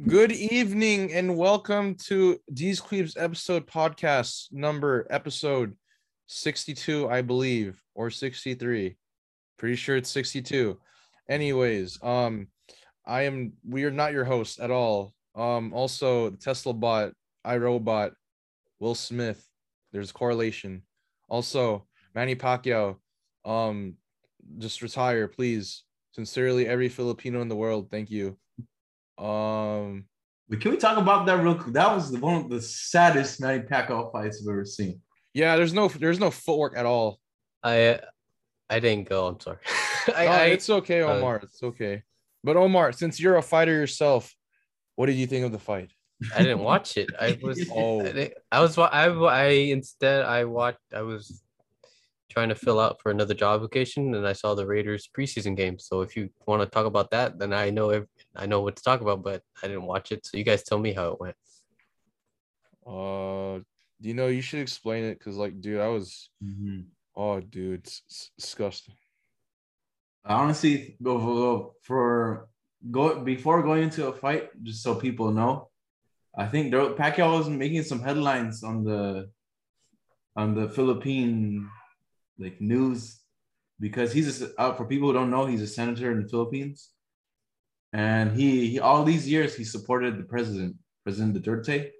Good evening and welcome to D's Cleaves episode podcast number episode 62, I believe, or 63. Pretty sure it's 62. Anyways, um, I am we are not your host at all. Um, also Tesla bot, iRobot, Will Smith. There's correlation. Also, Manny Pacquiao, um, just retire, please. Sincerely, every Filipino in the world, thank you. Um, But can we talk about that real quick? That was the, one of the saddest Manny Pacquiao fights I've ever seen. yeah, there's no there's no footwork at all. I I didn't go. I'm sorry. I, No, I, it's okay, uh, Omar. it's okay. But Omar, since you're a fighter yourself, what did you think of the fight? I didn't watch it. I was Oh. I, didn't- I was I I instead I watched I was trying to fill out for another job application and I saw the Raiders preseason game. So if you want to talk about that, then I know ev- I know what to talk about, but I didn't watch it. So you guys tell me how it went. Uh, you know, you should explain it because, like, dude, I was, oh, dude, it's, it's disgusting. Honestly, go- go- for go before going into a fight, just so people know, I think there, Pacquiao was making some headlines on the on the Philippine like news because he's a, uh, for people who don't know, he's a senator in the Philippines, and he, he all these years he supported the president, President Duterte,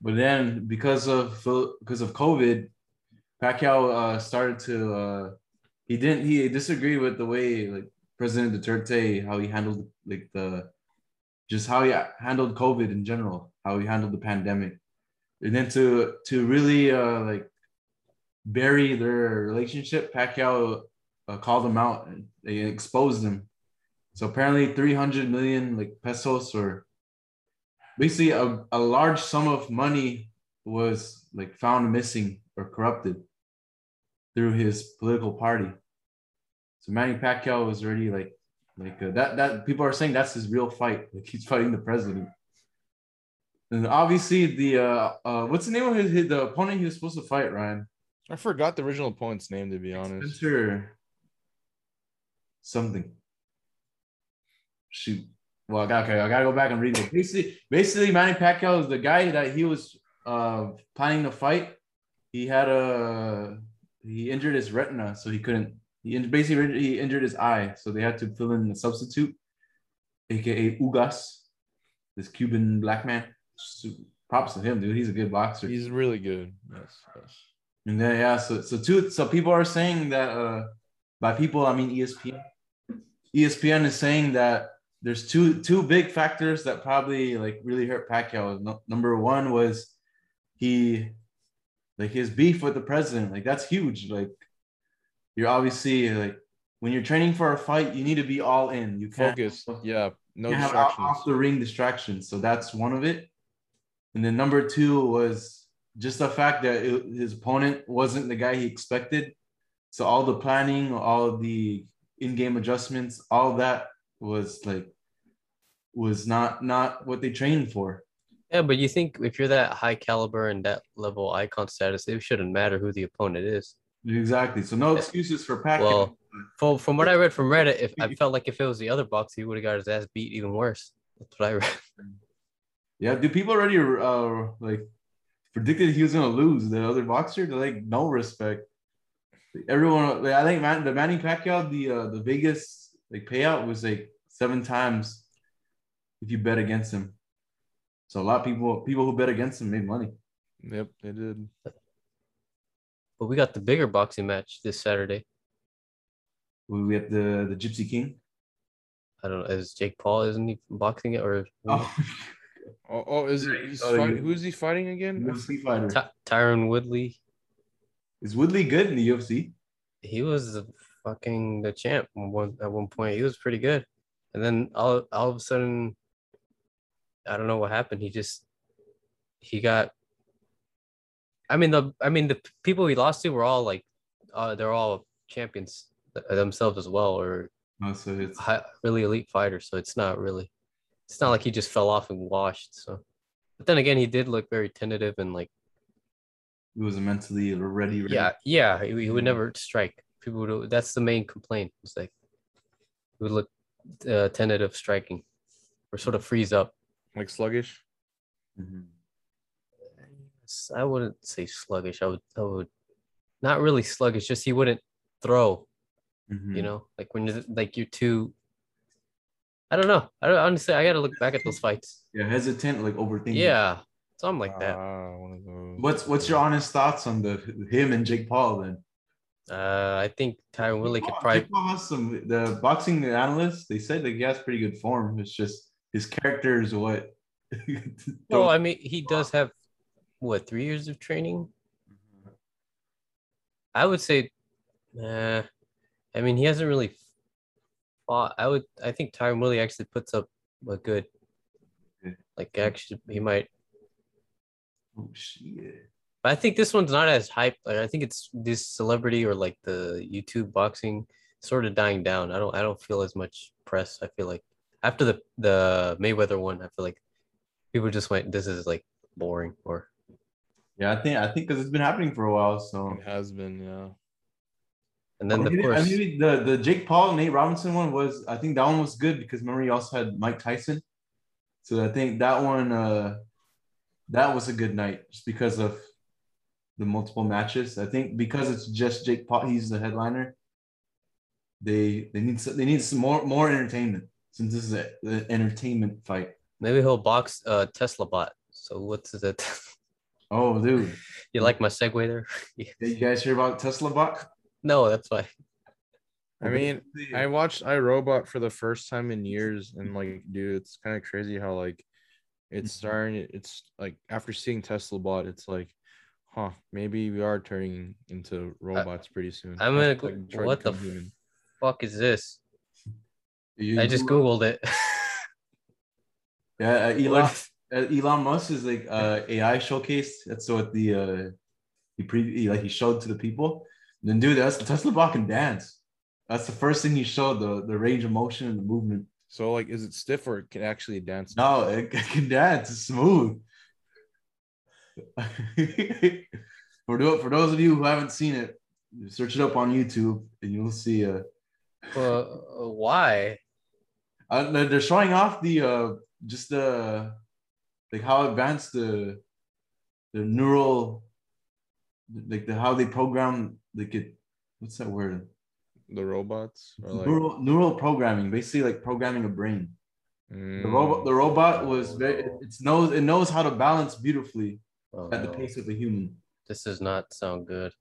but then because of because of COVID, Pacquiao uh, started to uh, he didn't he disagreed with the way like President Duterte how he handled like the just how he handled COVID in general, how he handled the pandemic, and then to to really uh, like bury their relationship, Pacquiao uh, called him out and they exposed him. So apparently, three hundred million like pesos or basically a, a large sum of money was like found missing or corrupted through his political party. So Manny Pacquiao was already like like uh, that that people are saying that's his real fight. Like he's fighting the president. And obviously the uh, uh what's the name of his, his the opponent he was supposed to fight, Ryan? I forgot the original opponent's name, to be honest. Spencer something. Shoot. Well, I got okay. I gotta go back and read it. Basically, basically, Manny Pacquiao is the guy that he was uh planning to fight. He had a he injured his retina, so he couldn't. He basically he injured his eye, so they had to fill in a substitute, aka Ugas, this Cuban black man. Props to him, dude. He's a good boxer. He's really good. Yes, yes. And then yeah, so so two so people are saying that uh by people I mean ESPN. ESPN is saying that there's two two big factors that probably like really hurt Pacquiao. No, number one was he like his beef with the president. Like that's huge. Like you're obviously like when you're training for a fight, you need to be all in. You can't Focus. Yeah. No you have off, distractions. off the ring distractions. So that's one of it. And then number two was just the fact that it, his opponent wasn't the guy he expected. So all the planning, all the in-game adjustments, all that was like was not not what they trained for. Yeah, but you think if you're that high caliber and that level icon status, it shouldn't matter who the opponent is. Exactly. So no excuses for Pacquiao. Well, From from what I read from Reddit, if I felt like if it was the other box, he would have got his ass beat even worse. That's what I read. yeah, do people already uh like predicted he was gonna lose the other boxer? They're like no respect. Everyone, like, I think man, the Manny Pacquiao, the uh, the Vegas like payout was like seven times if you bet against him. So a lot of people people who bet against him made money. Yep, they did. But we got the bigger boxing match this Saturday. We we have the the Gypsy King. I don't know. Is Jake Paul isn't he boxing it or Oh, Oh, oh is he? He's Oh, fight- you- who's he fighting again? UFC fighter. Ty- Tyron Woodley? Is Woodley good in the UFC? He was the fucking the champ at one at one point. He was pretty good, and then all all of a sudden, I don't know what happened. He just he got. I mean the I mean the people he lost to were all like, uh, they're all champions themselves as well, or No, so it's high, really elite fighters. So it's not really, it's not like he just fell off and washed. So, but then again, he did look very tentative and like, he was mentally ready. ready. yeah, yeah, he, he would never strike. People would. That's the main complaint. It's like he would look uh, tentative striking, or sort of freeze up. Like sluggish. Mhm. S- I wouldn't say sluggish. I would, I would, not really sluggish. Just he wouldn't throw. Mhm. You know, like when you're like you're too. I don't know. I don't honestly. I gotta look back at those fights. Yeah, hesitant, like overthinking. Yeah, something like that. One of those. What's what's your honest thoughts on the him and Jake Paul then? Uh, I think Tyron Woodley could Jake. Paul has some the boxing analysts. They said that he has pretty good form. It's just his character is what. Well, I mean, he does have what three years of training. I would say, uh, I mean, he hasn't really fought. I would, I think Tyron Woodley actually puts up a good, Good. like actually he might. oh shit. But I think this one's not as hype. Like I think it's this celebrity or like the YouTube boxing sort of dying down. I don't, I don't feel as much press. I feel like after the the Mayweather one, I feel like people just went, "This is like boring," or Yeah, I think I think because it's been happening for a while. So It has been, yeah. and then Or of maybe, course. I maybe the the Jake Paul Nate Robinson one was I think that one was good because remember he also had Mike Tyson, so I think that one uh that was a good night just because of the multiple matches. I think because it's just Jake Paul, he's the headliner. They they need some, they need some more more entertainment since this is a, an entertainment fight. Maybe he'll box uh Tesla bot. So what's it? Oh, dude, you like my segue there? Did you guys hear about Tesla bot? no, that's why. I mean, I watched iRobot for the first time in years, and like, dude, it's kind of crazy how like it's Mhm. starting. It's like after seeing Tesla bot, it's like, huh, maybe we are turning into robots pretty soon. I'm gonna After, go- trying what the become human. Fuck is this? You- I just googled it. Yeah, uh, Elon uh, Elon Musk is like uh, AI showcase. That's what the uh, he pre he, like he showed to the people. And then, dude, that's the Tesla bot can dance. That's the first thing he showed the the range of motion and the movement. So like, is it stiff or it can actually dance? No, it, it can dance. It's smooth. for tho- for those of you who haven't seen it, search it up on YouTube and you'll see. Uh, uh, why? Uh, they're they're showing off the uh just the like how advanced the the neural like the how they program like it what's that word? The robots or like neural neural programming basically like programming a brain. The Mm, robot the robot was very it knows it knows how to balance beautifully Oh, at the pace of a human. This does not sound good.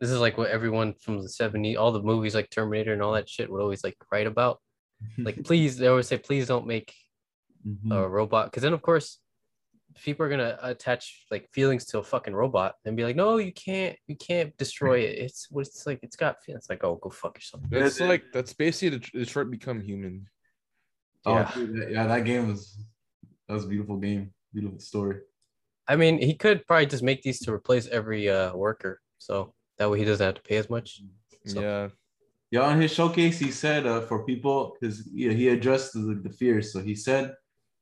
This is like what everyone from the 70s, all the movies like Terminator and all that shit would always like write about. Like, please, they always say, please don't make Mhm. a robot. Because then, of course, people are gonna attach like feelings to a fucking robot and be like, no, you can't, you can't destroy it. It's what it's like. It's got feelings. Like, oh, go fuck yourself. That's Yeah, like that's basically the Detroit become human. oh, yeah. dude, that- yeah that game was that was a beautiful game beautiful story I mean, he could probably just make these to replace every uh worker, so that way he doesn't have to pay as much. So- Yeah, Yeah, on his showcase, he said uh, for people because you know, he addressed the, the fears. So he said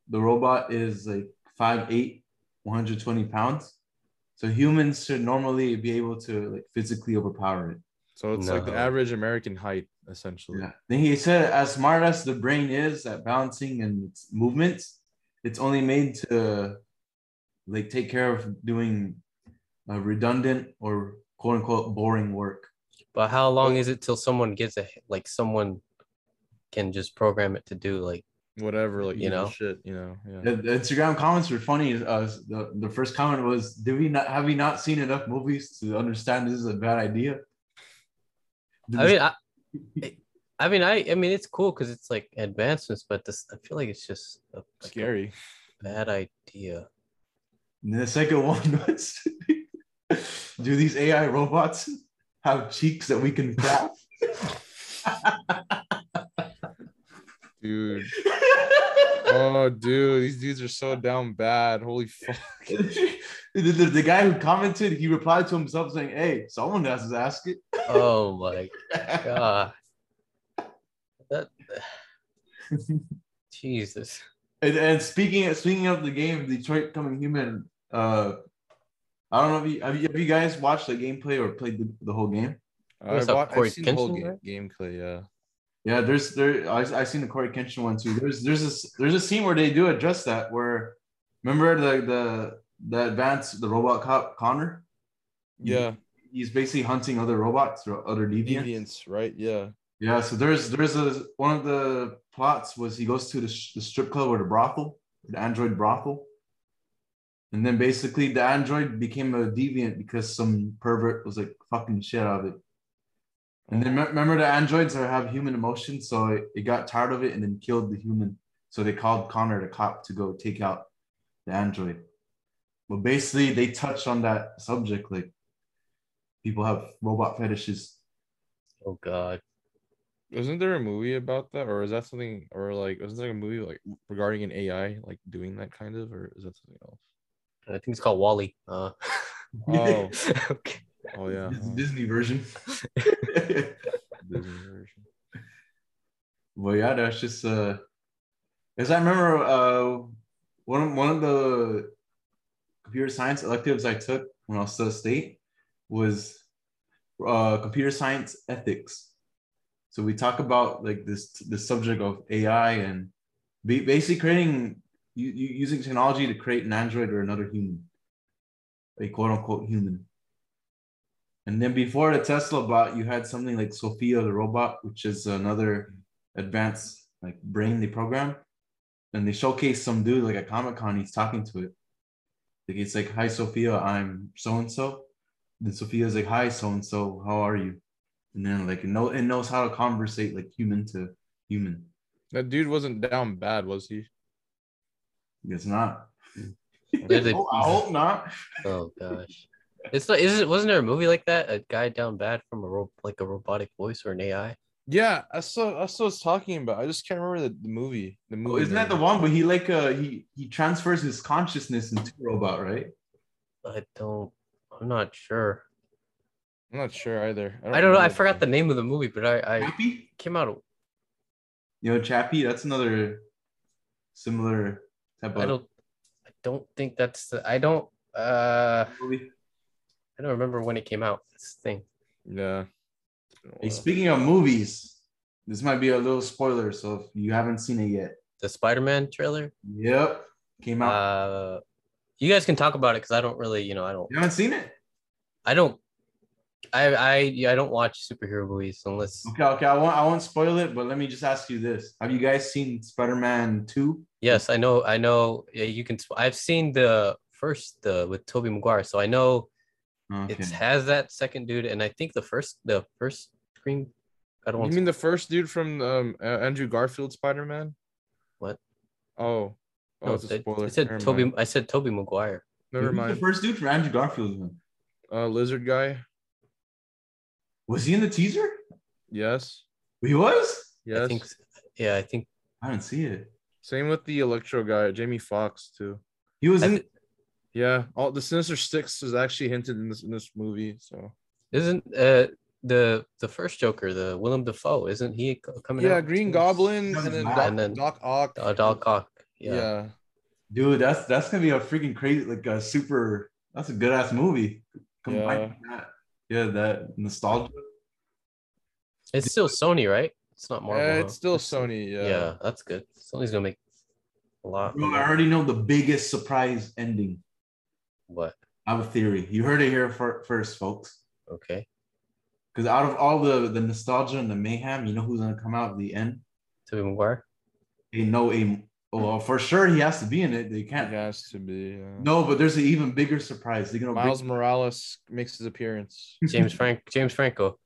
the robot is like 5'8", 120 pounds. So humans should normally be able to like physically overpower it. so it's like the average American height essentially. Yeah. Then he said, as smart as the brain is at balancing and its movements, it's only made to like take care of doing uh, redundant or quote unquote boring work. But how long is it till someone gets a like someone can just program it to do like Whatever, like You you know, know? shit, you know, yeah. The, the Instagram comments were funny. Uh, the, the first comment was, "Did we not have we not seen enough movies to understand this is a bad idea?" I mean I I mean I I mean it's cool because it's like advancements, but this I feel like it's just a, like a Scary. bad idea. And the second one was, "Do these AI robots have cheeks that we can craft?" Dude. Oh, dude, these dudes are so down bad. Holy fuck. the, the, the guy who commented, he replied to himself saying, "Hey, someone has to ask it." Oh my god. That Jesus. And, and speaking speaking of the game, Detroit Become Human, uh, I don't know if you have, you have you guys watched the gameplay or played the, the whole game. I've, that, wa- Corey I've seen the whole game, gameplay, yeah. Yeah, there's there. I I seen the Corey Kenshin one too. There's there's this there's a scene where they do address that. Where remember the the the advanced the robot cop Connor. Yeah, he's basically hunting other robots or other deviants. deviants, right? Yeah. Yeah, so there's there's a one of the plots was he goes to the, sh- the strip club or the brothel, the android brothel, and then basically the android became a deviant because some pervert was like fucking shit out of it. And then remember the androids are have human emotions, so it, it got tired of it and then killed the human. So they called Connor the cop to go take out the android. But basically, they touched on that subject like people have robot fetishes. Oh God. Wasn't there a movie about that, or is that something, or like, wasn't there a movie like regarding an AI like doing that kind of, or is that something else? I think it's called WALL-E. Uh, Oh. okay. Oh yeah, Dis- uh, Disney version. Disney version. well, yeah, that's just uh, because I remember uh, one of, one of the computer science electives I took when I was still at state was uh, computer science ethics. So we talk about like this the subject of AI and basically creating u- u- using technology to create an android or another human, a quote unquote human. And then before the Tesla bot, you had something like Sophia the robot, which is another advanced like brain they program. And they showcase some dude like at Comic Con, he's talking to it. Like it's like, "Hi Sophia, I'm so and so." Then Sophia's like, "Hi so and so, how are you?" And then like no, it knows how to conversate like human to human. That dude wasn't down bad, was he? It's not. Did they- Oh, I hope not. Oh gosh. It's like is it wasn't there a movie like that? A guy down bad from a ro- like a robotic voice or an AI? Yeah, I saw. That's what I was talking about. I just can't remember the, the movie. The Oh, movie. isn't that the one? But he like uh he he transfers his consciousness into a robot, right? I don't I'm not sure. I'm not sure either. I don't know. I forgot the name of the movie, but I, I Chappie? came out You know, Chappie, that's another similar type of I don't I don't think that's the I don't uh movie. I don't remember when it came out. This thing. Yeah. It's been a Hey, speaking of movies, this might be a little spoiler. So if you haven't seen it yet, The Spider-Man trailer. yep, came out. Uh you guys can talk about it because I don't really, you know, I don't you haven't seen it? I don't I I yeah, I don't watch superhero movies unless Okay, okay. I won't. I won't spoil it. But let me just ask you this: Have you guys seen Spider-Man Two? yes, I know I know yeah, you can I've seen the first the with Tobey Maguire, so I know Okay. it has that second dude, and I think the first the first screen I don't You want mean the first dude from um uh, Andrew Garfield Spider Man? What? Oh. Oh, no, it's a spoiler. it said Never Toby mind. I said Tobey Maguire. Never mind. The first dude from Andrew Garfield. one? Uh, lizard guy. Was he in the teaser? Yes. He was. Yes. I think yeah, I think I didn't see it. Same with the Electro guy, Jamie Foxx too. He was I in. thi- Yeah. All the Sinister Six is actually hinted in this in this movie. So isn't uh the the first Joker, the Willem Dafoe, isn't he coming yeah, out? Green Goblin and then. Doc, And then- Doc Ock. Uh, Doc Ock. yeah. Yeah. Dude, that's that's gonna be a freaking crazy, like a super. That's a good ass movie. Combine that, yeah, that nostalgia. It's still Sony, right? It's not Marvel. Yeah, huh? it's still Sony. Yeah. Yeah. that's good. Sony's gonna make a lot. Bro, I already know the biggest surprise ending. What? I have a theory. You heard it here fir- first, folks. Okay. Because out of all the the nostalgia and the mayhem, you know who's gonna come out at the end? Tobey Maguire. They know a well for sure he has to be in it. They can't. He has to be. Yeah. No, but there's an even bigger surprise. They're gonna bring- Miles Morales makes his appearance. James Frank. James Franco.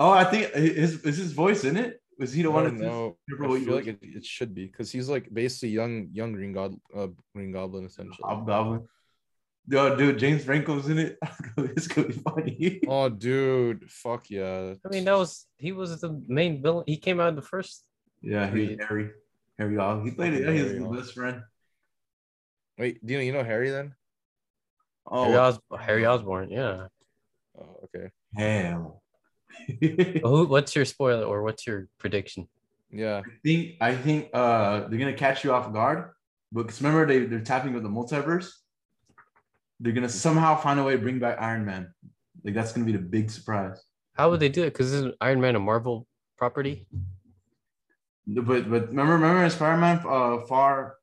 Oh, I think is is his voice in it? Was he the one? don't that know. I what you feel like it, it should be because he's like basically young, young Green God, uh, Green Goblin essentially. Hobgoblin. Yo, dude, James Franco's in it. it's gonna be funny. Oh, dude, fuck yeah. I mean, that was he was the main villain. He came out in the first. Yeah, he's Harry. Harry Os. He played it. Yeah, he's Harry his best friend. Wait, do you know you know Harry then? Harry, Oh, Os- Harry Osborn. Yeah. Oh, okay. hell. Who? What's your spoiler or what's your prediction? Yeah. I think I think uh they're gonna catch you off guard. Because remember they, they're tapping with the multiverse. They're gonna somehow find a way to bring back Iron Man. Like that's gonna be the big surprise. How would they do it? Because isn't Iron Man a Marvel property. But but remember remember Spider-Man uh Far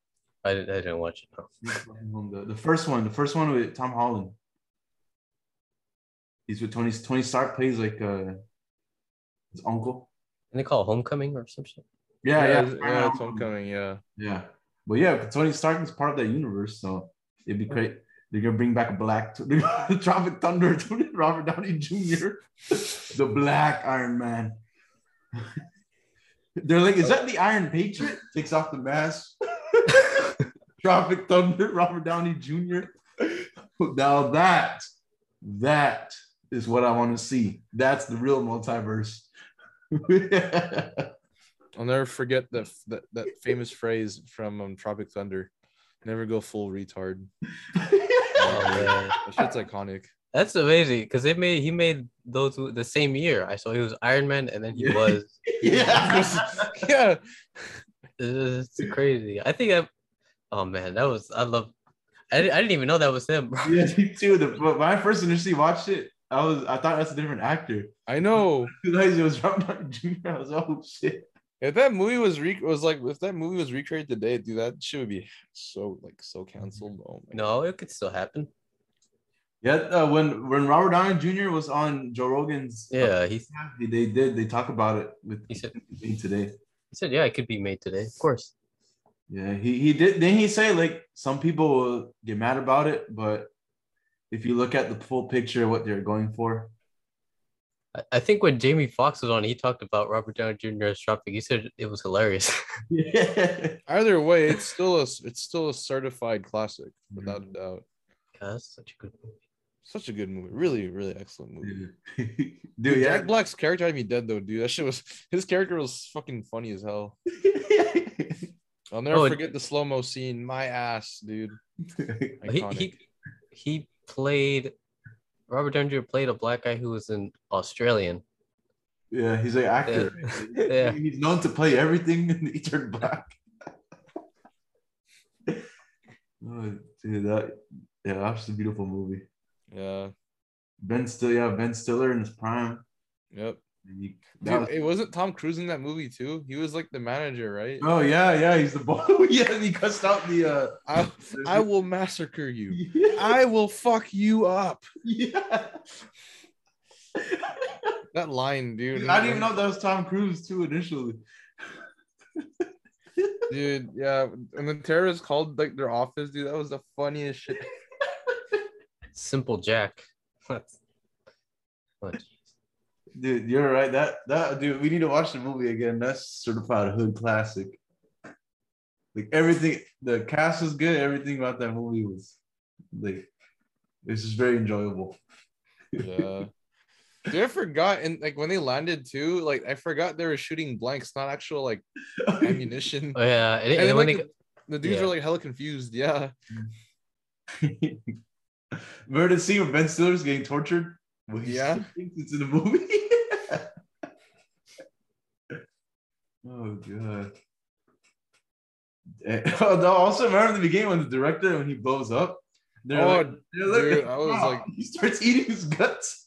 I, didn't- I didn't watch it. No. the, the first one the first one with Tom Holland. He's with Tony Tony Stark plays like uh his uncle. And they call it Homecoming or some shit. Yeah, yeah, it's- yeah, it's homecoming. Yeah. Yeah, but yeah, Tony Stark is part of that universe, so it'd be great. They're gonna bring back a Black, they're gonna Tropic Thunder, to Robert Downey Jr., the Black Iron Man. They're like, is that the Iron Patriot? Takes off the mask. Tropic Thunder, Robert Downey Jr. Now that, that is what I want to see. That's the real multiverse. I'll never forget that that, that famous phrase from um, Tropic Thunder. Never go full retard. Oh, man. That shit's iconic. That's amazing because they made he made those the same year. I saw he was Iron Man and then he Yeah. was. yeah. yeah. It's crazy. I think I. Oh man, that was I love. I, I didn't even know that was him. bro. Yeah, me too. The, but when I first initially watched it, I was I thought that's a different actor. I know. Realized it was Robert Downey Jr. I was oh shit. If that movie was re- was like if that movie was recreated today, dude, that shit would be so like so canceled. Oh my No, it could still happen. Yeah, uh, when when Robert Downey Jr. was on Joe Rogan's, uh, Yeah, he podcast, they did they talk about it with He said- me today. he said yeah, it could be made today. Of course. Yeah, he he did. Then he say like some people will get mad about it, but if you look at the full picture what they're going for, I, I think when Jamie Foxx was on, he talked about Robert Downey Jr. as Tropic. He said it was hilarious. yeah, Either way, it's still a it's still a certified classic without a doubt. God, that's such a good movie. Such a good movie. Really, really excellent movie. dude, Dude, yeah. Jack Black's character had me dead though, dude. That shit was his character was fucking funny as hell. I'll never Oh, it- forget the slow mo scene. My ass, dude. He, he he played Robert Downey Jr. played a black guy who was an Australian. yeah, he's an actor. Yeah. He's known to play everything, and he turned black. oh, dude, that yeah, that's a beautiful movie. Yeah. Ben Stiller, yeah, Ben Stiller in his prime. Yep. He- Dude, was- it wasn't Tom Cruise in that movie too. He was like the manager, right? oh yeah, yeah, he's the boss. yeah, and he cussed out the. uh I, I will massacre you. Yeah, I will fuck you up. yeah. That line, dude. I didn't even know that was Tom Cruise too initially. Dude, yeah. And the terrorists called like their office, dude. That was the funniest shit. Simple Jack. That's oh. Dude, you're right. That that dude, we need to watch the movie again. That's certified hood classic. Like everything, the cast was good. Everything about that movie was like, it's just very enjoyable. Yeah. Dude, I forgot, and like when they landed too, like I forgot they were shooting blanks, not actual like ammunition. Oh yeah, and, And and then, when like, they, the, the dudes yeah. were like hella confused. Yeah. Remember the scene where Ben Stiller's getting tortured? Well, he Yeah. still thinks it's in the movie. oh god. Eh, Oh, no, also remember in the beginning when the director when he blows up. They're Oh, like, they're looking- dude, I was wow, like- he starts eating his guts.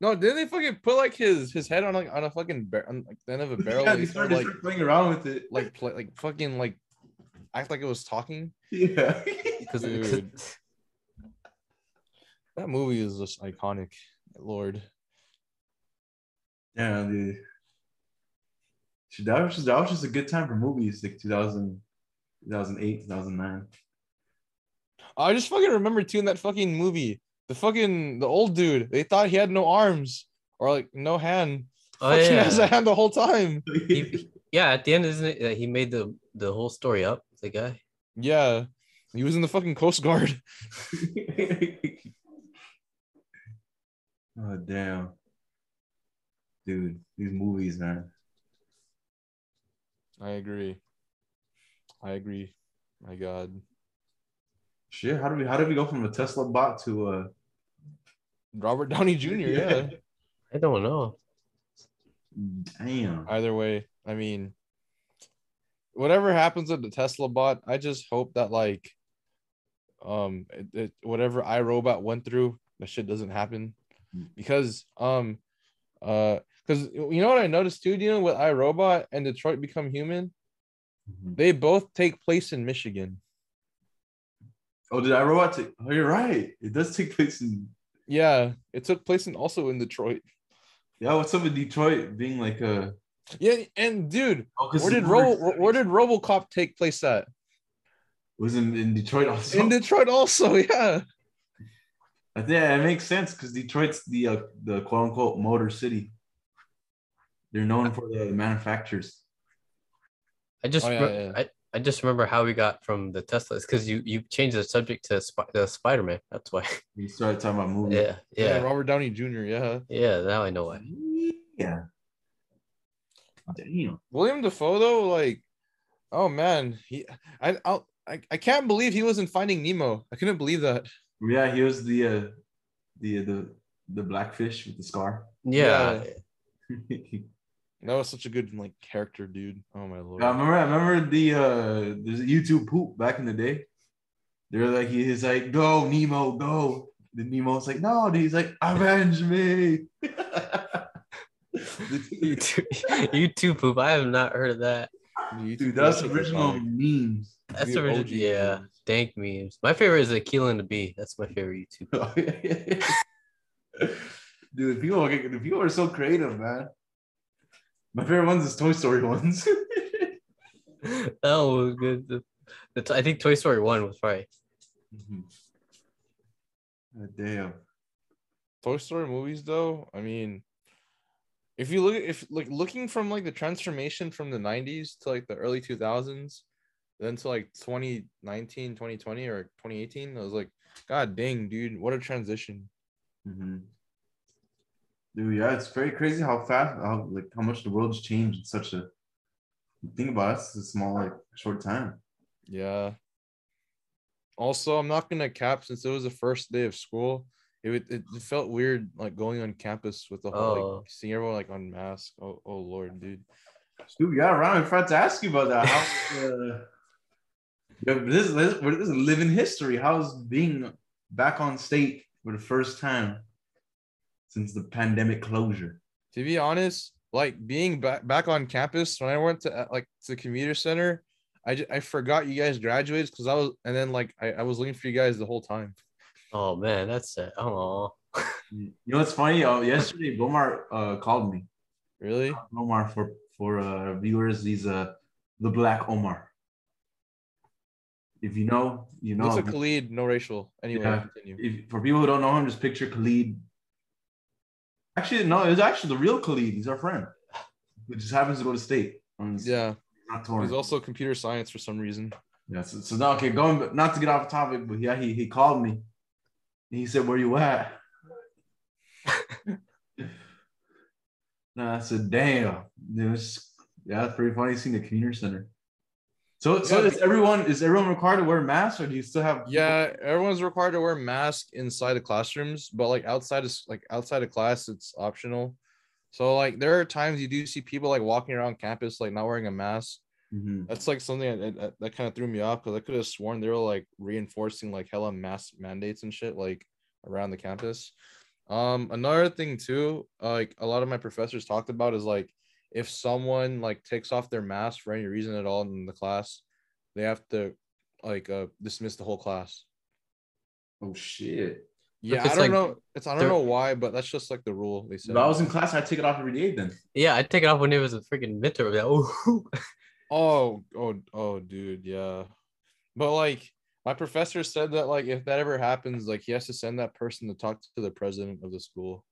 No, didn't they fucking put like his his head on like on a fucking bar- on like the end of a barrel? yeah, and they they started, started, like start playing around with it. like play, like fucking like act like it was talking. yeah. because Dude. That movie is just iconic. Lord. yeah, dude. That was just that was just a good time for movies, like 2000, 2008, 2009. I just fucking remember too in that fucking movie. The fucking the old dude, they thought he had no arms or like no hand. oh fucking has a hand the whole time. he, he- yeah. At the end, isn't it? he made the the whole story up. The guy. Yeah. He was in the fucking Coast Guard. oh damn, dude, these movies, man. I agree. I agree. My God. Shit, how do we how did we go from a Tesla bot to uh? Robert Downey Jr. Yeah. I don't know. Damn. Either way, I mean, whatever happens with the Tesla bot, I just hope that like, um, it, it, whatever iRobot went through, that shit doesn't happen. Because um, uh, Because you know what I noticed too, dealing with iRobot and Detroit Become Human, Mhm. they both take place in Michigan. Oh, did I robot take? Oh, you're right. It does take place in. Yeah, it took place in also in Detroit. Yeah, what's up with Detroit being like a? Yeah, and dude, Oh, where did the Ro- movie where did RoboCop take place at? was in, in Detroit also. In Detroit also, yeah. I think it makes sense because Detroit's the uh, the quote unquote motor city. They're known for the manufacturers. I just Oh, yeah, re- yeah. I, I just remember how we got from the Teslas because you you changed the subject to Sp- the Spider Man. That's why. We started talking about movies. yeah, yeah, Robert Downey Jr. Yeah. yeah. Now I know why. Yeah. Damn. William Dafoe though, like, oh man, he I I'll, I I can't believe he wasn't Finding Nemo. I couldn't believe that. Yeah, he was the uh, the the the blackfish with the scar. Yeah, I That was such a good like character, dude. Oh my lord. remember. I remember the uh, there's a YouTube poop back in the day. They're like he's like, "Go Nemo, go." The Nemo's like, "No," dude. he's like, "Avenge me." you too, you too, poop. I have not heard of that. Dude, that's original memes. That's original. Yeah, memes. Dank memes. My favorite is Akeelah and the Bee. That's my favorite YouTube. Oh, Dude, people are the people are so creative, man. My favorite ones is Toy Story ones. that one was good. The, the t- I think Toy Story One was right. Mm-hmm. God ah, damn. Toy Story movies though, I mean, if you look if like looking from like the transformation from the 90s to like the early 2000s, then to like 2019, 2020 or 2018, I was like, God dang, dude, what a transition. Mhm. Dude, yeah, it's very crazy how fast, how like how much the world's changed in such a. Think about it, it's a small like short time. Yeah. Also, I'm not gonna cap since it was the first day of school. It, it, it felt weird like going on campus with the whole Oh. like seeing everyone like on mask. Oh, oh lord, dude. Dude, yeah, Ryan, I forgot to ask you about that. How, uh, yeah, this, is- this is living history. How's being back on state for the first time since the pandemic closure? to be honest, like being back back on campus when I went to uh, like to the commuter center, I ju- I forgot you guys graduated because I was and then like I, I was looking for you guys the whole time. Oh man, that's it. Oh, You know what's funny? Uh, yesterday, Bomar uh, called me. Really? Omar for for uh, viewers, he's uh, the Black Omar. If you know, you know. Looks like Khalid, no racial. Anyway, Yeah. continue. if, for people who don't know him, just picture Khalid. Actually, no, it's actually the real Khalid. He's our friend. Who just happens to go to state. Yeah, not torn. he's also computer science for some reason. Yeah, so, so now okay, going not to get off topic, but yeah, he, he called me. He said, Where you at? no, I said, damn. It was yeah, it's pretty funny seeing the community center. So so Yeah, is everyone is everyone required to wear masks or do you still have Yeah, everyone's required to wear masks inside the classrooms, but like outside is like outside of class, it's optional. So like there are times you do see people like walking around campus like not wearing a mask. Mhm. That's like something that, that, that kind of threw me off because I could have sworn they were like reinforcing like hella mask mandates and shit like around the campus. Um, another thing too, like a lot of my professors talked about is like if someone like takes off their mask for any reason at all in the class, they have to like uh dismiss the whole class. Oh shit. Yeah, it's I don't like know. It's I don't know why, but that's just like the rule they said. If I was in class, I'd take it off every day then. yeah. I'd take it off when it was a freaking midterm. Like, oh, Oh, oh, oh, dude, yeah. But like my professor said that like if that ever happens, like he has to send that person to talk to the president of the school.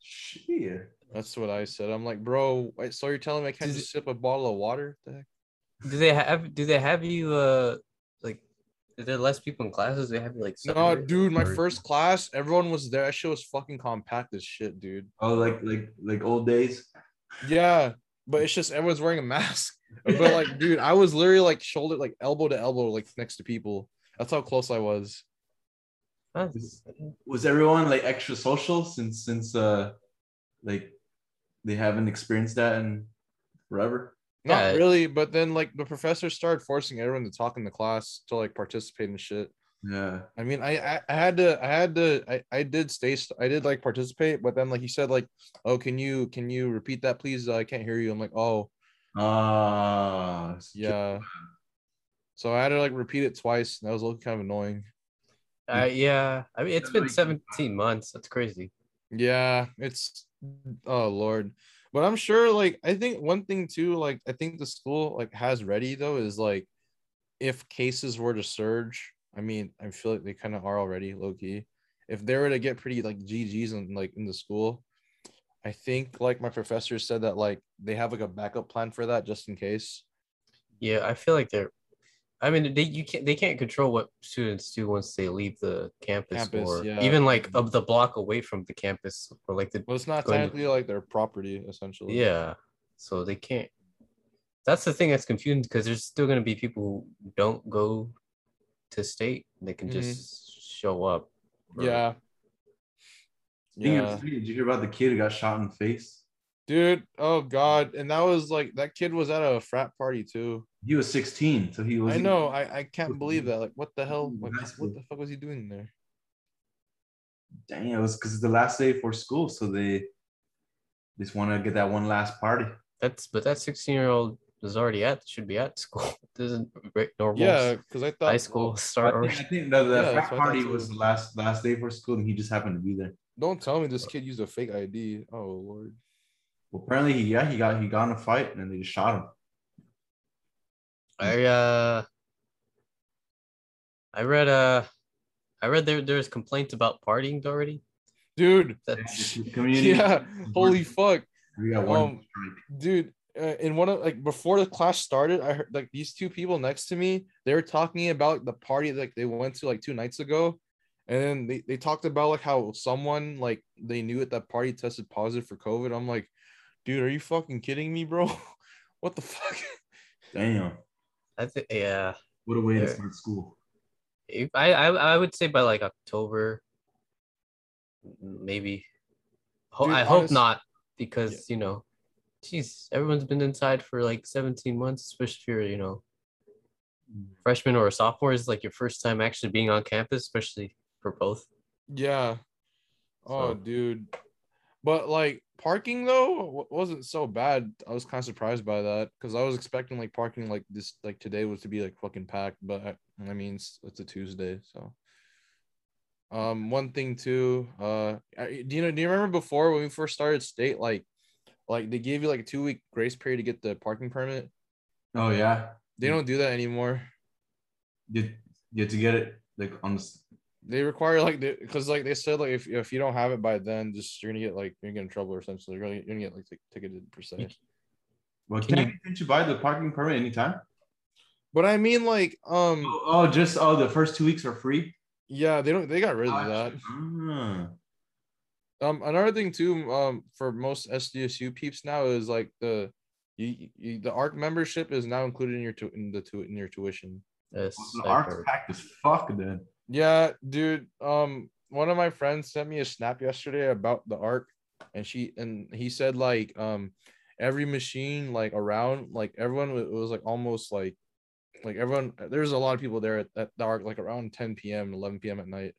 Shit. That's what I said. I'm like, bro, wait, so you're telling me I can't Does just sip a bottle of water? The heck? do they have? Do they have you? Uh, like, is there less people in classes? They have you like. No, dude, my Or- first class, everyone was there. That shit was fucking compact as shit, dude. Oh, like like like old days. Yeah, but it's just everyone's wearing a mask. But like, dude, I was literally like shoulder, like elbow to elbow, like next to people. That's how close I was. That's- Was everyone like extra social since since uh like they haven't experienced that in forever? Not Yeah. really, but then like the professor started forcing everyone to talk in the class to like participate in shit. Yeah. I mean, I, I I had to I had to I, I did stay I did like participate, but then like he said like, oh, can you can you repeat that please? I can't hear you. I'm like, oh Ah. yeah. So I had to like repeat it twice. And that was looking kind of annoying. Uh, yeah, I mean it's been 17 months. That's crazy. Yeah, it's oh lord. But I'm sure like I think one thing too, like I think the school like has ready though is like if cases were to surge, I mean, I feel like they kind of are already low key. If they were to get pretty like GGs in like in the school, I think like my professor said that like they have like a backup plan for that just in case. Yeah, I feel like they're. I mean, they you can't they can't control what students do once they leave the campus, Campus, or yeah. even like of the block away from the campus, or like the Well, it's not Going to- technically like their property essentially. yeah. So they can't. That's the thing that's confusing because there's still gonna be people who don't go to state. They can just mm-hmm. show up. or- Yeah. Yeah. did you hear about the kid who got shot in the face? Dude, oh god. And that was like that kid was at a frat party too. He was 16, so he was. I know. I, I can't believe that. Like, what the hell? Like, what the fuck was he doing there? Dang, it was because it's the last day for school, so they just want to get that one last party. That's but that 16 year old is already at should be at school. Doesn't break normal Yeah, because I thought high school start or think, I think the, the Yeah, frat that's what I thought party was the last last day for school, and he just happened to be there. Don't tell me this kid used a fake ID. Oh lord. Well, apparently, he yeah he got he got in a fight, and then they just shot him. I uh I read uh I read there there's complaints about partying already. Dude. That's community. Yeah. Holy fuck. We got one Um. Dude. Uh, in one of like before the class started, I heard like these two people next to me. They were talking about the party like they went to like two nights ago, and then they, they talked about like how someone like they knew at that party tested positive for COVID. I'm like, dude, are you fucking kidding me, bro? what the fuck? Damn, I think yeah. what a way to start school. If- I, I I would say by like October, maybe. Ho- Dude, I hope not because you know, geez, everyone's been inside for like 17 months, especially if you're you know mm. freshman or a sophomore is like your first time actually being on campus, especially for both. Yeah. Oh, So- dude. But like parking though wasn't so bad. I was kind of surprised by that because I was expecting like parking like this like today was to be like fucking packed. But I, I mean it's, it's a Tuesday, so. Um, one thing too. Uh, do you know? Do you remember before when we first started state like, like they gave you like a two week grace period to get the parking permit? Oh yeah, They don't do that anymore. you you have to get it like on the. S- They require like the because like they said like if, if you don't have it by then, just you're gonna get like you're gonna get in trouble essentially. You're gonna, you're gonna get like tic- ticketed per se. Well, Can can't you- you, can't you buy the parking permit anytime? But I mean like um Oh, oh, just oh, the first two weeks are free. yeah they don't they got rid of that. Ah. Um another thing too um for most SDSU peeps now is like the you, you the ARC membership is now included in your tu- in the tu- in your tuition. Yes, The I've art's heard. packed as fuck then. Yeah, dude. Um, one of my friends sent me a snap yesterday about the ARC, and she and he said like um every machine like around like everyone wa- it was like almost like like everyone there's a lot of people there at, at the ARC like around 10 p.m. 11 p.m. at night.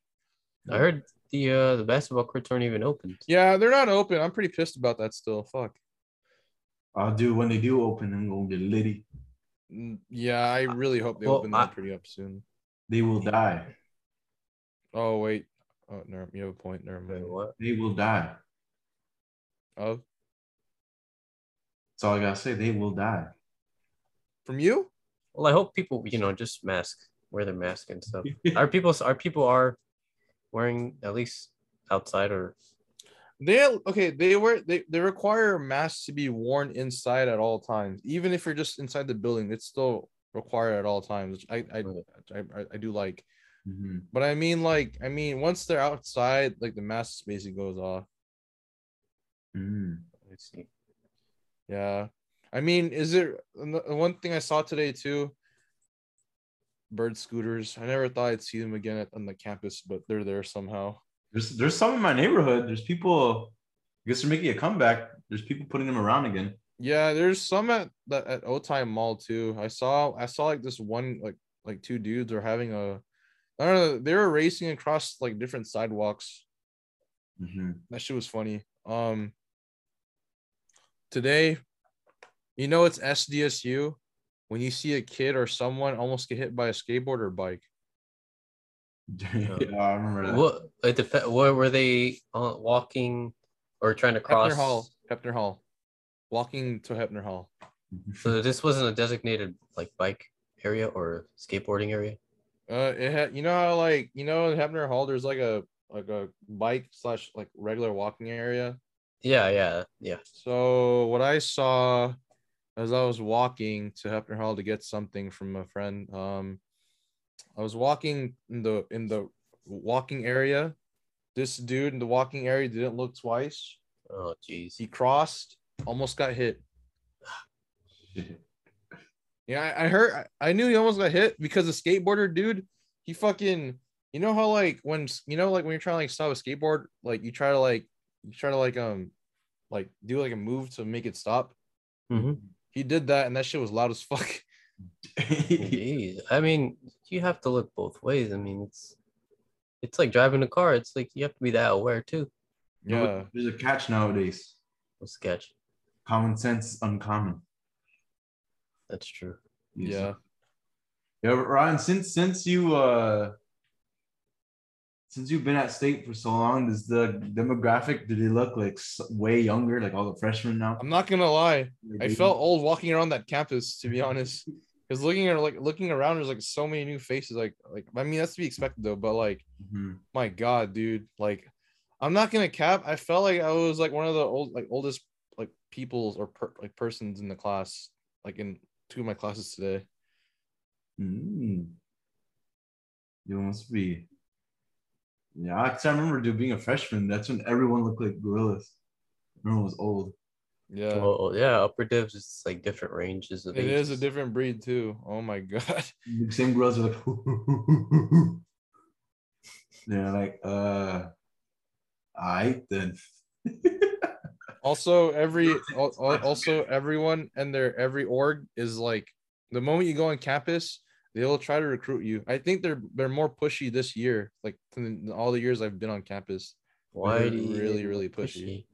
I heard the uh the basketball courts aren't even open. Yeah, they're not open. I'm pretty pissed about that still. Fuck. I'll do when they do open. I'm gonna get litty. Mm, Yeah, I really hope they Well, open I- that pretty up soon. They will die. Oh wait. Oh no, you have a point. Never Wait, mind. what? They will die. Oh, That's all I gotta say. They will die. from you? Well, I hope people, you know, just mask, wear their mask and stuff. our people, our people are wearing at least outside or They okay. They wear they they require masks to be worn inside at all times, even if you're just inside the building. It's still required at all times. Which I I I, I, I do like, Mhm. but I mean like I mean once they're outside, like the mask basically goes off. Let's see. Yeah, I mean, is it one thing I saw today too? Bird scooters. I never thought I'd see them again at, on the campus, but they're there somehow. There's there's some in my neighborhood. There's people. I guess they're making a comeback. There's people putting them around again. Yeah, there's some at the at Otime Mall too. I saw I saw like this one like like two dudes are having a I don't know. They were racing across like different sidewalks. Mm-hmm. That shit was funny. Um, today, you know it's SDSU when you see a kid or someone almost get hit by a skateboard or bike. yeah, I remember that. What? It def- what were they uh, walking or trying to cross? Hepner Hall. Hepner Hall. Walking to Hepner Hall. So this wasn't a designated like bike area or skateboarding area. Uh, it had you know how like you know in Hepner Hall there's like a like a bike slash like regular walking area. Yeah, yeah, yeah. So what I saw as I was walking to Hepner Hall to get something from a friend, um, I was walking in the in the walking area. This dude in the walking area didn't look twice. Oh, jeez. He crossed, almost got hit. Yeah, I, I heard. I I knew he almost got hit because the skateboarder dude, he fucking. You know how like when you know like when you're trying to like stop a skateboard, like you try to like you try to like um like do like a move to make it stop. hmm He did that, and that shit was loud as fuck. Jeez. I mean, you have to look both ways. I mean, it's it's like driving a car. It's like you have to be that aware too. Yeah, There's a catch nowadays. What's sketch? Common sense, uncommon. That's true. yeah. Yeah, but Ryan, since since you uh since you've been at state for so long, does the demographic do they look like way younger, like all the freshmen now? I'm not gonna lie. I felt old walking around that campus, to be honest. Because looking at like looking around, there's like so many new faces. Like like I mean that's to be expected though. But like Mhm. my god, dude, like I'm not gonna cap. I felt like I was like one of the old like oldest like peoples or per, like persons in the class, like in two of my classes today. Mm. You must be. Yeah, I 'cause I remember dude, being a freshman. That's when everyone looked like gorillas. Everyone was old. Yeah. Well, yeah, upper divs is like different ranges of it is a different breed too. Oh my god. The same girls are like, they're like, uh, I then. Also, every al- al- also everyone and their every org is like the moment you go on campus, they'll try to recruit you. I think they're they're more pushy this year, like than all the years I've been on campus. Why They're do you really, get really pushy.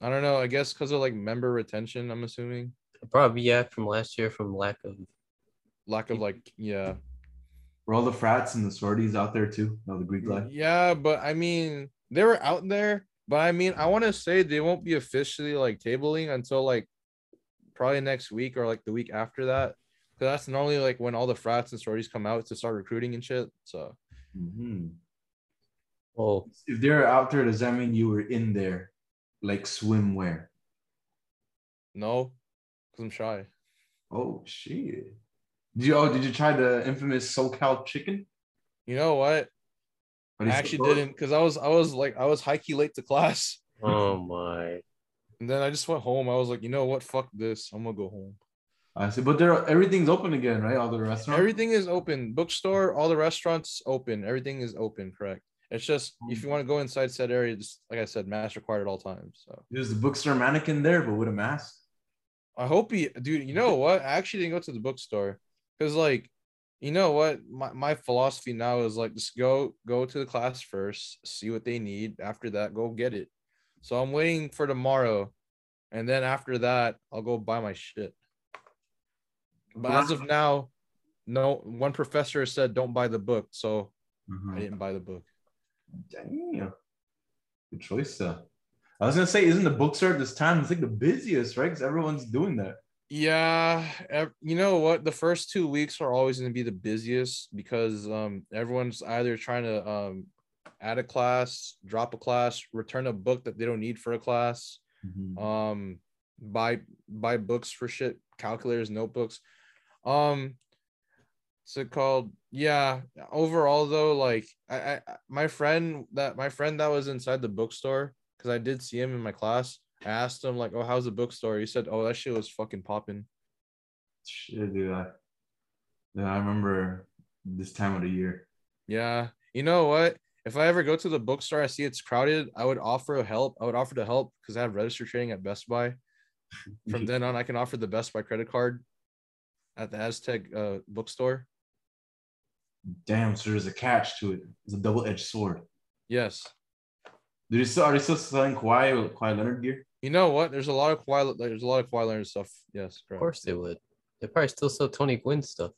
I don't know. I guess because of like member retention. I'm assuming Probably yeah, from last year from lack of lack of like yeah Were all the frats and the sorties out there too? No, the Greek mm, life. yeah. But I mean, they were out there. But I mean, I want to say they won't be officially like tabling until like probably next week or like the week after that. Because that's normally like when all the frats and sororities come out to start recruiting and shit. So hmm well, If they're out there, does that mean you were in there, like swimwear? no, because I'm shy. Oh shit! Did you oh did you try the infamous SoCal chicken? You know what? But I it's- actually didn't because I was I was like I was high key late to class. oh my And then I just went home. I was like, you know what? Fuck this. I'm gonna go home. I see, but there everything's open again, right? All the restaurants. Everything is open. Bookstore, all the restaurants open. Everything is open. Correct. It's just if you hmm. want to go inside said area, just like I said, mask required at all times. So There's the bookstore mannequin there, but with a mask. I hope he, dude. You know what? I actually didn't go to the bookstore because, like, you know what? My my philosophy now is like just go go to the class first, see what they need. After that, go get it. So I'm waiting for tomorrow, and then after that, I'll go buy my shit. But as of now, no one professor said don't buy the book, so I mm-hmm. didn't buy the book. Damn. Good choice, though. I was gonna say, isn't the bookstore at this time? It's like the busiest, right? Because everyone's doing that. Yeah, you know what? The first two weeks are always going to be the busiest because um everyone's either trying to um add a class, drop a class, return a book that they don't need for a class, um buy buy books for shit, calculators, notebooks. Um what's it called? Yeah, overall though, like I, I I- my friend that my friend that was inside the bookstore because I did see him in my class. Asked him like, "Oh, how's the bookstore?" He said, "Oh, that shit was fucking popping." Shit, dude. I, yeah, I remember this time of the year. Yeah, you know what? If I ever go to the bookstore, I see it's crowded. I would offer help. I would offer to help because I have register trading at Best Buy. From then on, I can offer the Best Buy credit card at the Aztec uh, bookstore. Damn, so there's a catch to it. It's a double-edged sword. Yes. Do they still are they still selling Kawhi Kawhi Leonard gear? You know what? There's a lot of Kawhi. There's a lot of Kawhi Leonard stuff. Yes, Of course they would. They probably still sell Tony Gwynn stuff.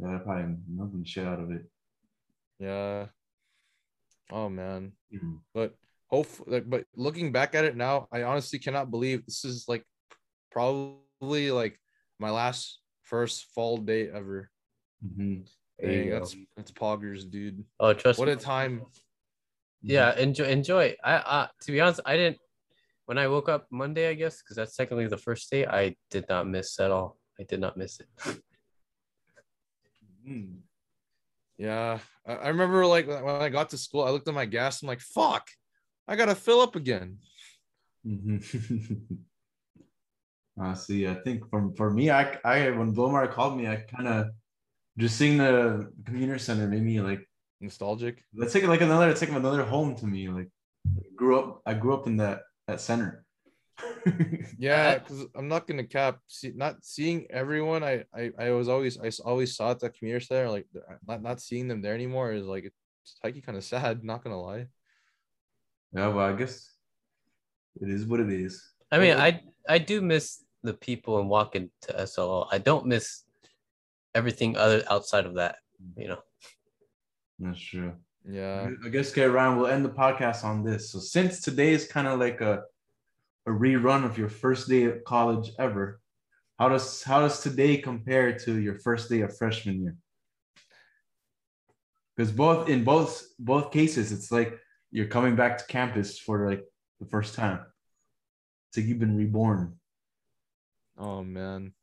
Yeah, they're probably milking the shit out of it. Yeah. Oh man. Mhm. But hope like but looking back at it now, I honestly cannot believe this is like probably like my last first fall day ever. Mhm. There you Dang, go. that's that's poggers, dude. Oh, trust What me. a time. Yeah, enjoy. Enjoy. I, uh, to be honest, I didn't. When I woke up Monday, I guess, because that's technically the first day, I did not miss at all. I did not miss it. Mhm. Yeah. I, I remember like when I got to school, I looked at my gas. I'm like, fuck, I gotta fill up again. Mhm. I see. I think from for me, I I when Blomar called me, I kind of just seeing the community center made me like Nostalgic. let's take like another it's like another home to me. Like grew up, I grew up in that that center. Yeah, because I'm not gonna cap. See, not seeing everyone, I, I I was always I always saw at that community center. Like uh, not not seeing them there anymore is like it's like kind of sad. Not gonna lie. yeah, well, I guess it is what it is. I mean, I I do miss the people and walking to SLO. I don't miss everything other outside of that. You know. That's true. Yeah. I guess, okay, Ryan, we'll end the podcast on this. So since today is kind of like a a rerun of your first day of college ever, how does how does today compare to your first day of freshman year? Because both in both both cases, it's like you're coming back to campus for like the first time. It's like you've been reborn. Oh man.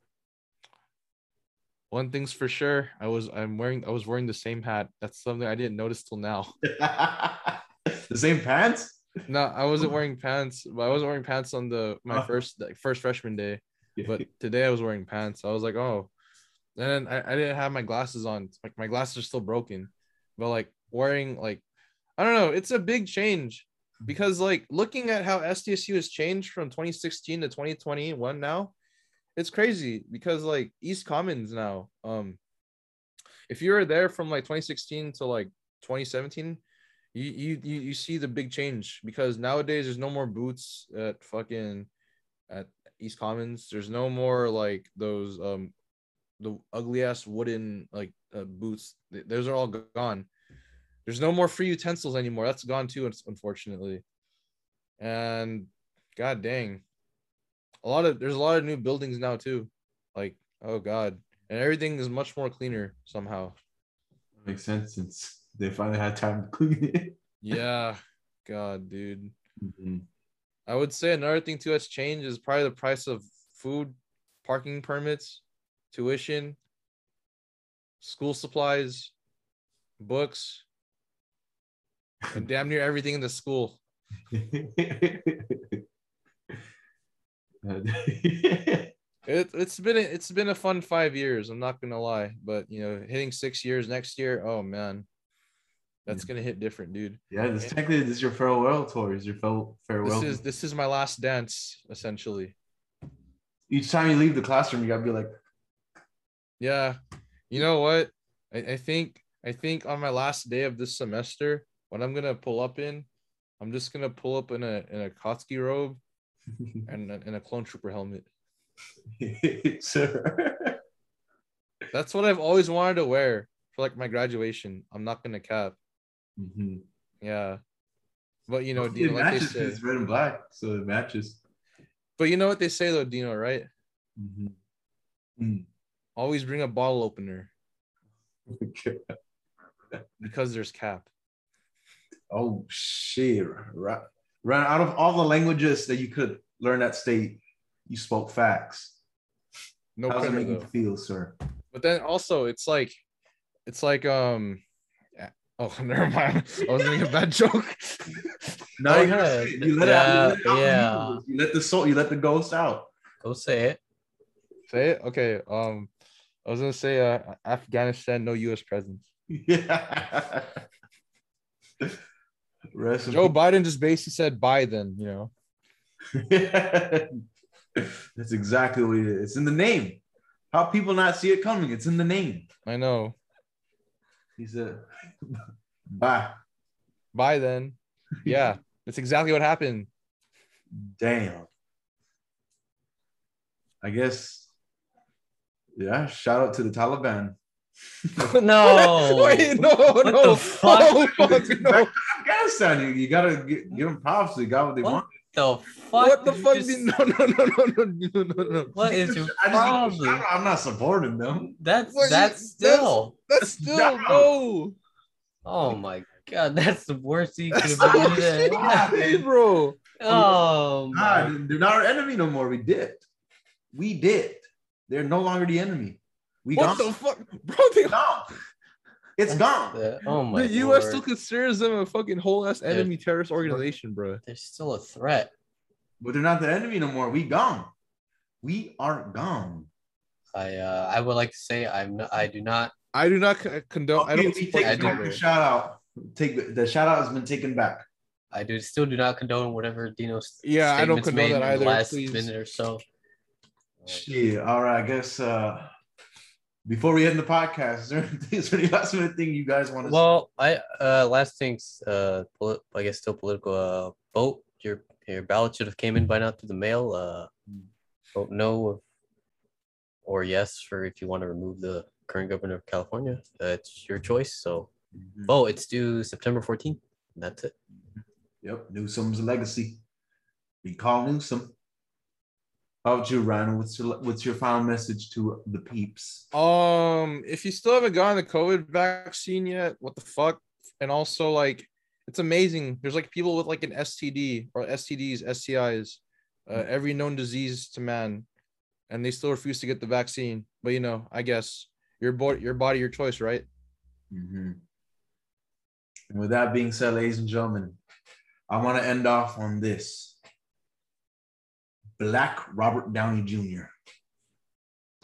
One thing's for sure. I was I'm wearing I was wearing the same hat. That's something I didn't notice till now. the same pants? No, I wasn't oh. wearing pants, but I wasn't wearing pants on the my Oh. first like, first freshman day. But today I was wearing pants. I was like, oh. And then I, I didn't have my glasses on. Like my glasses are still broken. But like wearing like I don't know, it's a big change because like looking at how SDSU has changed from 2016 to 2021 now, it's crazy because like East Commons now, um if you were there from like 2016 to like 2017, you you you, see the big change because nowadays there's no more boots at fucking at East Commons. There's no more like those um the ugly ass wooden like uh, boots. Those are all gone. There's no more free utensils anymore. That's gone too, unfortunately. And god dang, a lot of there's a lot of new buildings now too. Like oh god, and everything is much more cleaner somehow. Makes sense since they finally had time to clean it. Yeah, god, dude. Mhm. I would say another thing too that's changed is probably the price of food, parking permits, tuition, school supplies, books, and damn near everything in the school. It, it's been a, it's been a fun five years. I'm not gonna lie, but you know, hitting six years next year, oh man, that's gonna hit different, dude. yeah, this technically this is your farewell tour. Is your farewell farewell? This is this is my last dance, essentially. Each time you leave the classroom, you gotta be like, Yeah. You know what? I, I think I think on my last day of this semester, what I'm gonna pull up in, I'm just gonna pull up in a in a Kotsky robe and a, and a clone trooper helmet. sir. That's what I've always wanted to wear for like my graduation. I'm not gonna cap. Mhm. Yeah. But you know, it Dino, like they say. it's red and black, so it matches. But you know what they say though, Dino, right? Mhm. Mm. Always bring a bottle opener because there's cap. Oh shit! Right, right. Out of all the languages that you could learn at state, you spoke facts. No How does it printer make you feel, sir? But then also it's like it's like um oh never mind. I was making a bad joke. No, you, gotta it. you let it out. You let, it out Yeah, you. You let the soul. You let the ghost out. Go say it. Say it? Okay. Um I was gonna say uh Afghanistan, no US presence. Yeah. Rest Joe Biden just basically said bye then, you know. That's exactly what it is. It's in the name. How people not see it coming? It's in the name. I know. He said, "Bye." Bye then. Yeah, that's exactly what happened. Damn. I guess. Yeah. Shout out to the Taliban. no. Wait, no, what no. Fuck? Oh, fuck, no. Afghanistan, you, you gotta give, give them props. They got what they what want. The fuck what the fuck? Just... Did... No, no, no, no, no, no, no. What is your I problem? I, I'm not supporting them. That's what that's you, still that's, that's still no. no. Oh my god, that's the worst thing could have done, yeah, bro. Oh, Nah, they're not our enemy no more. We did. We did. They're no longer the enemy. We What gone. the fuck, bro? They, gone. It's gone. The- oh my. the U.S. lord. still considers them a fucking whole ass enemy terrorist organization, bro. They're still a threat. But they're not the enemy no more. We gone. We are gone. I uh, I would like to say I'm not, I do not. I do not con- condone. I don't we take I do back the shout out. Take the shout out has been taken back. I do still do not condone whatever Dino's Yeah, I don't statements condone made that in the either, Last please. minute or so. Shit. All right. I guess uh before we end the podcast, is there, is there any last minute thing you guys want to Well, I uh last things uh poli- I guess still political uh vote your your ballot should have came in by now through the mail uh vote no or yes for if you want to remove the current governor of California uh, it's your choice so Mhm. vote it's due September 14th that's it Yep, Newsom's legacy. We call Newsom. How about you, Ryan? What's your what's your final message to the peeps? Um, if you still haven't gotten the COVID vaccine yet, what the fuck? And also, like, it's amazing. There's like people with like an STD or STDs, STIs, uh, every known disease to man, and they still refuse to get the vaccine. But you know, I guess your body, your body, your choice, right? Mhm. And with that being said, ladies and gentlemen, I want to end off on this. Black Robert Downey Jr.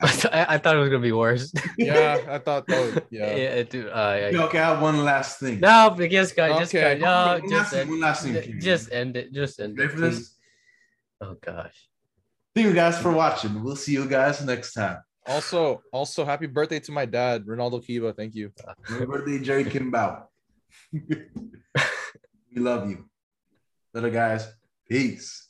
I, th- I I thought it was gonna be worse Yeah, I thought that. Was, yeah, yeah. dude uh, yeah. Okay, I have one last thing. no but yes guys just Okay. guys, no One just last end, one last thing, ju- just end it just end Ready it for this? oh gosh Thank you guys for watching. We'll see you guys next time. Also, also, happy birthday to my dad, Ronaldo Kiba. Thank you. Happy birthday, Jerry Kimball. we love you. Little guys, peace.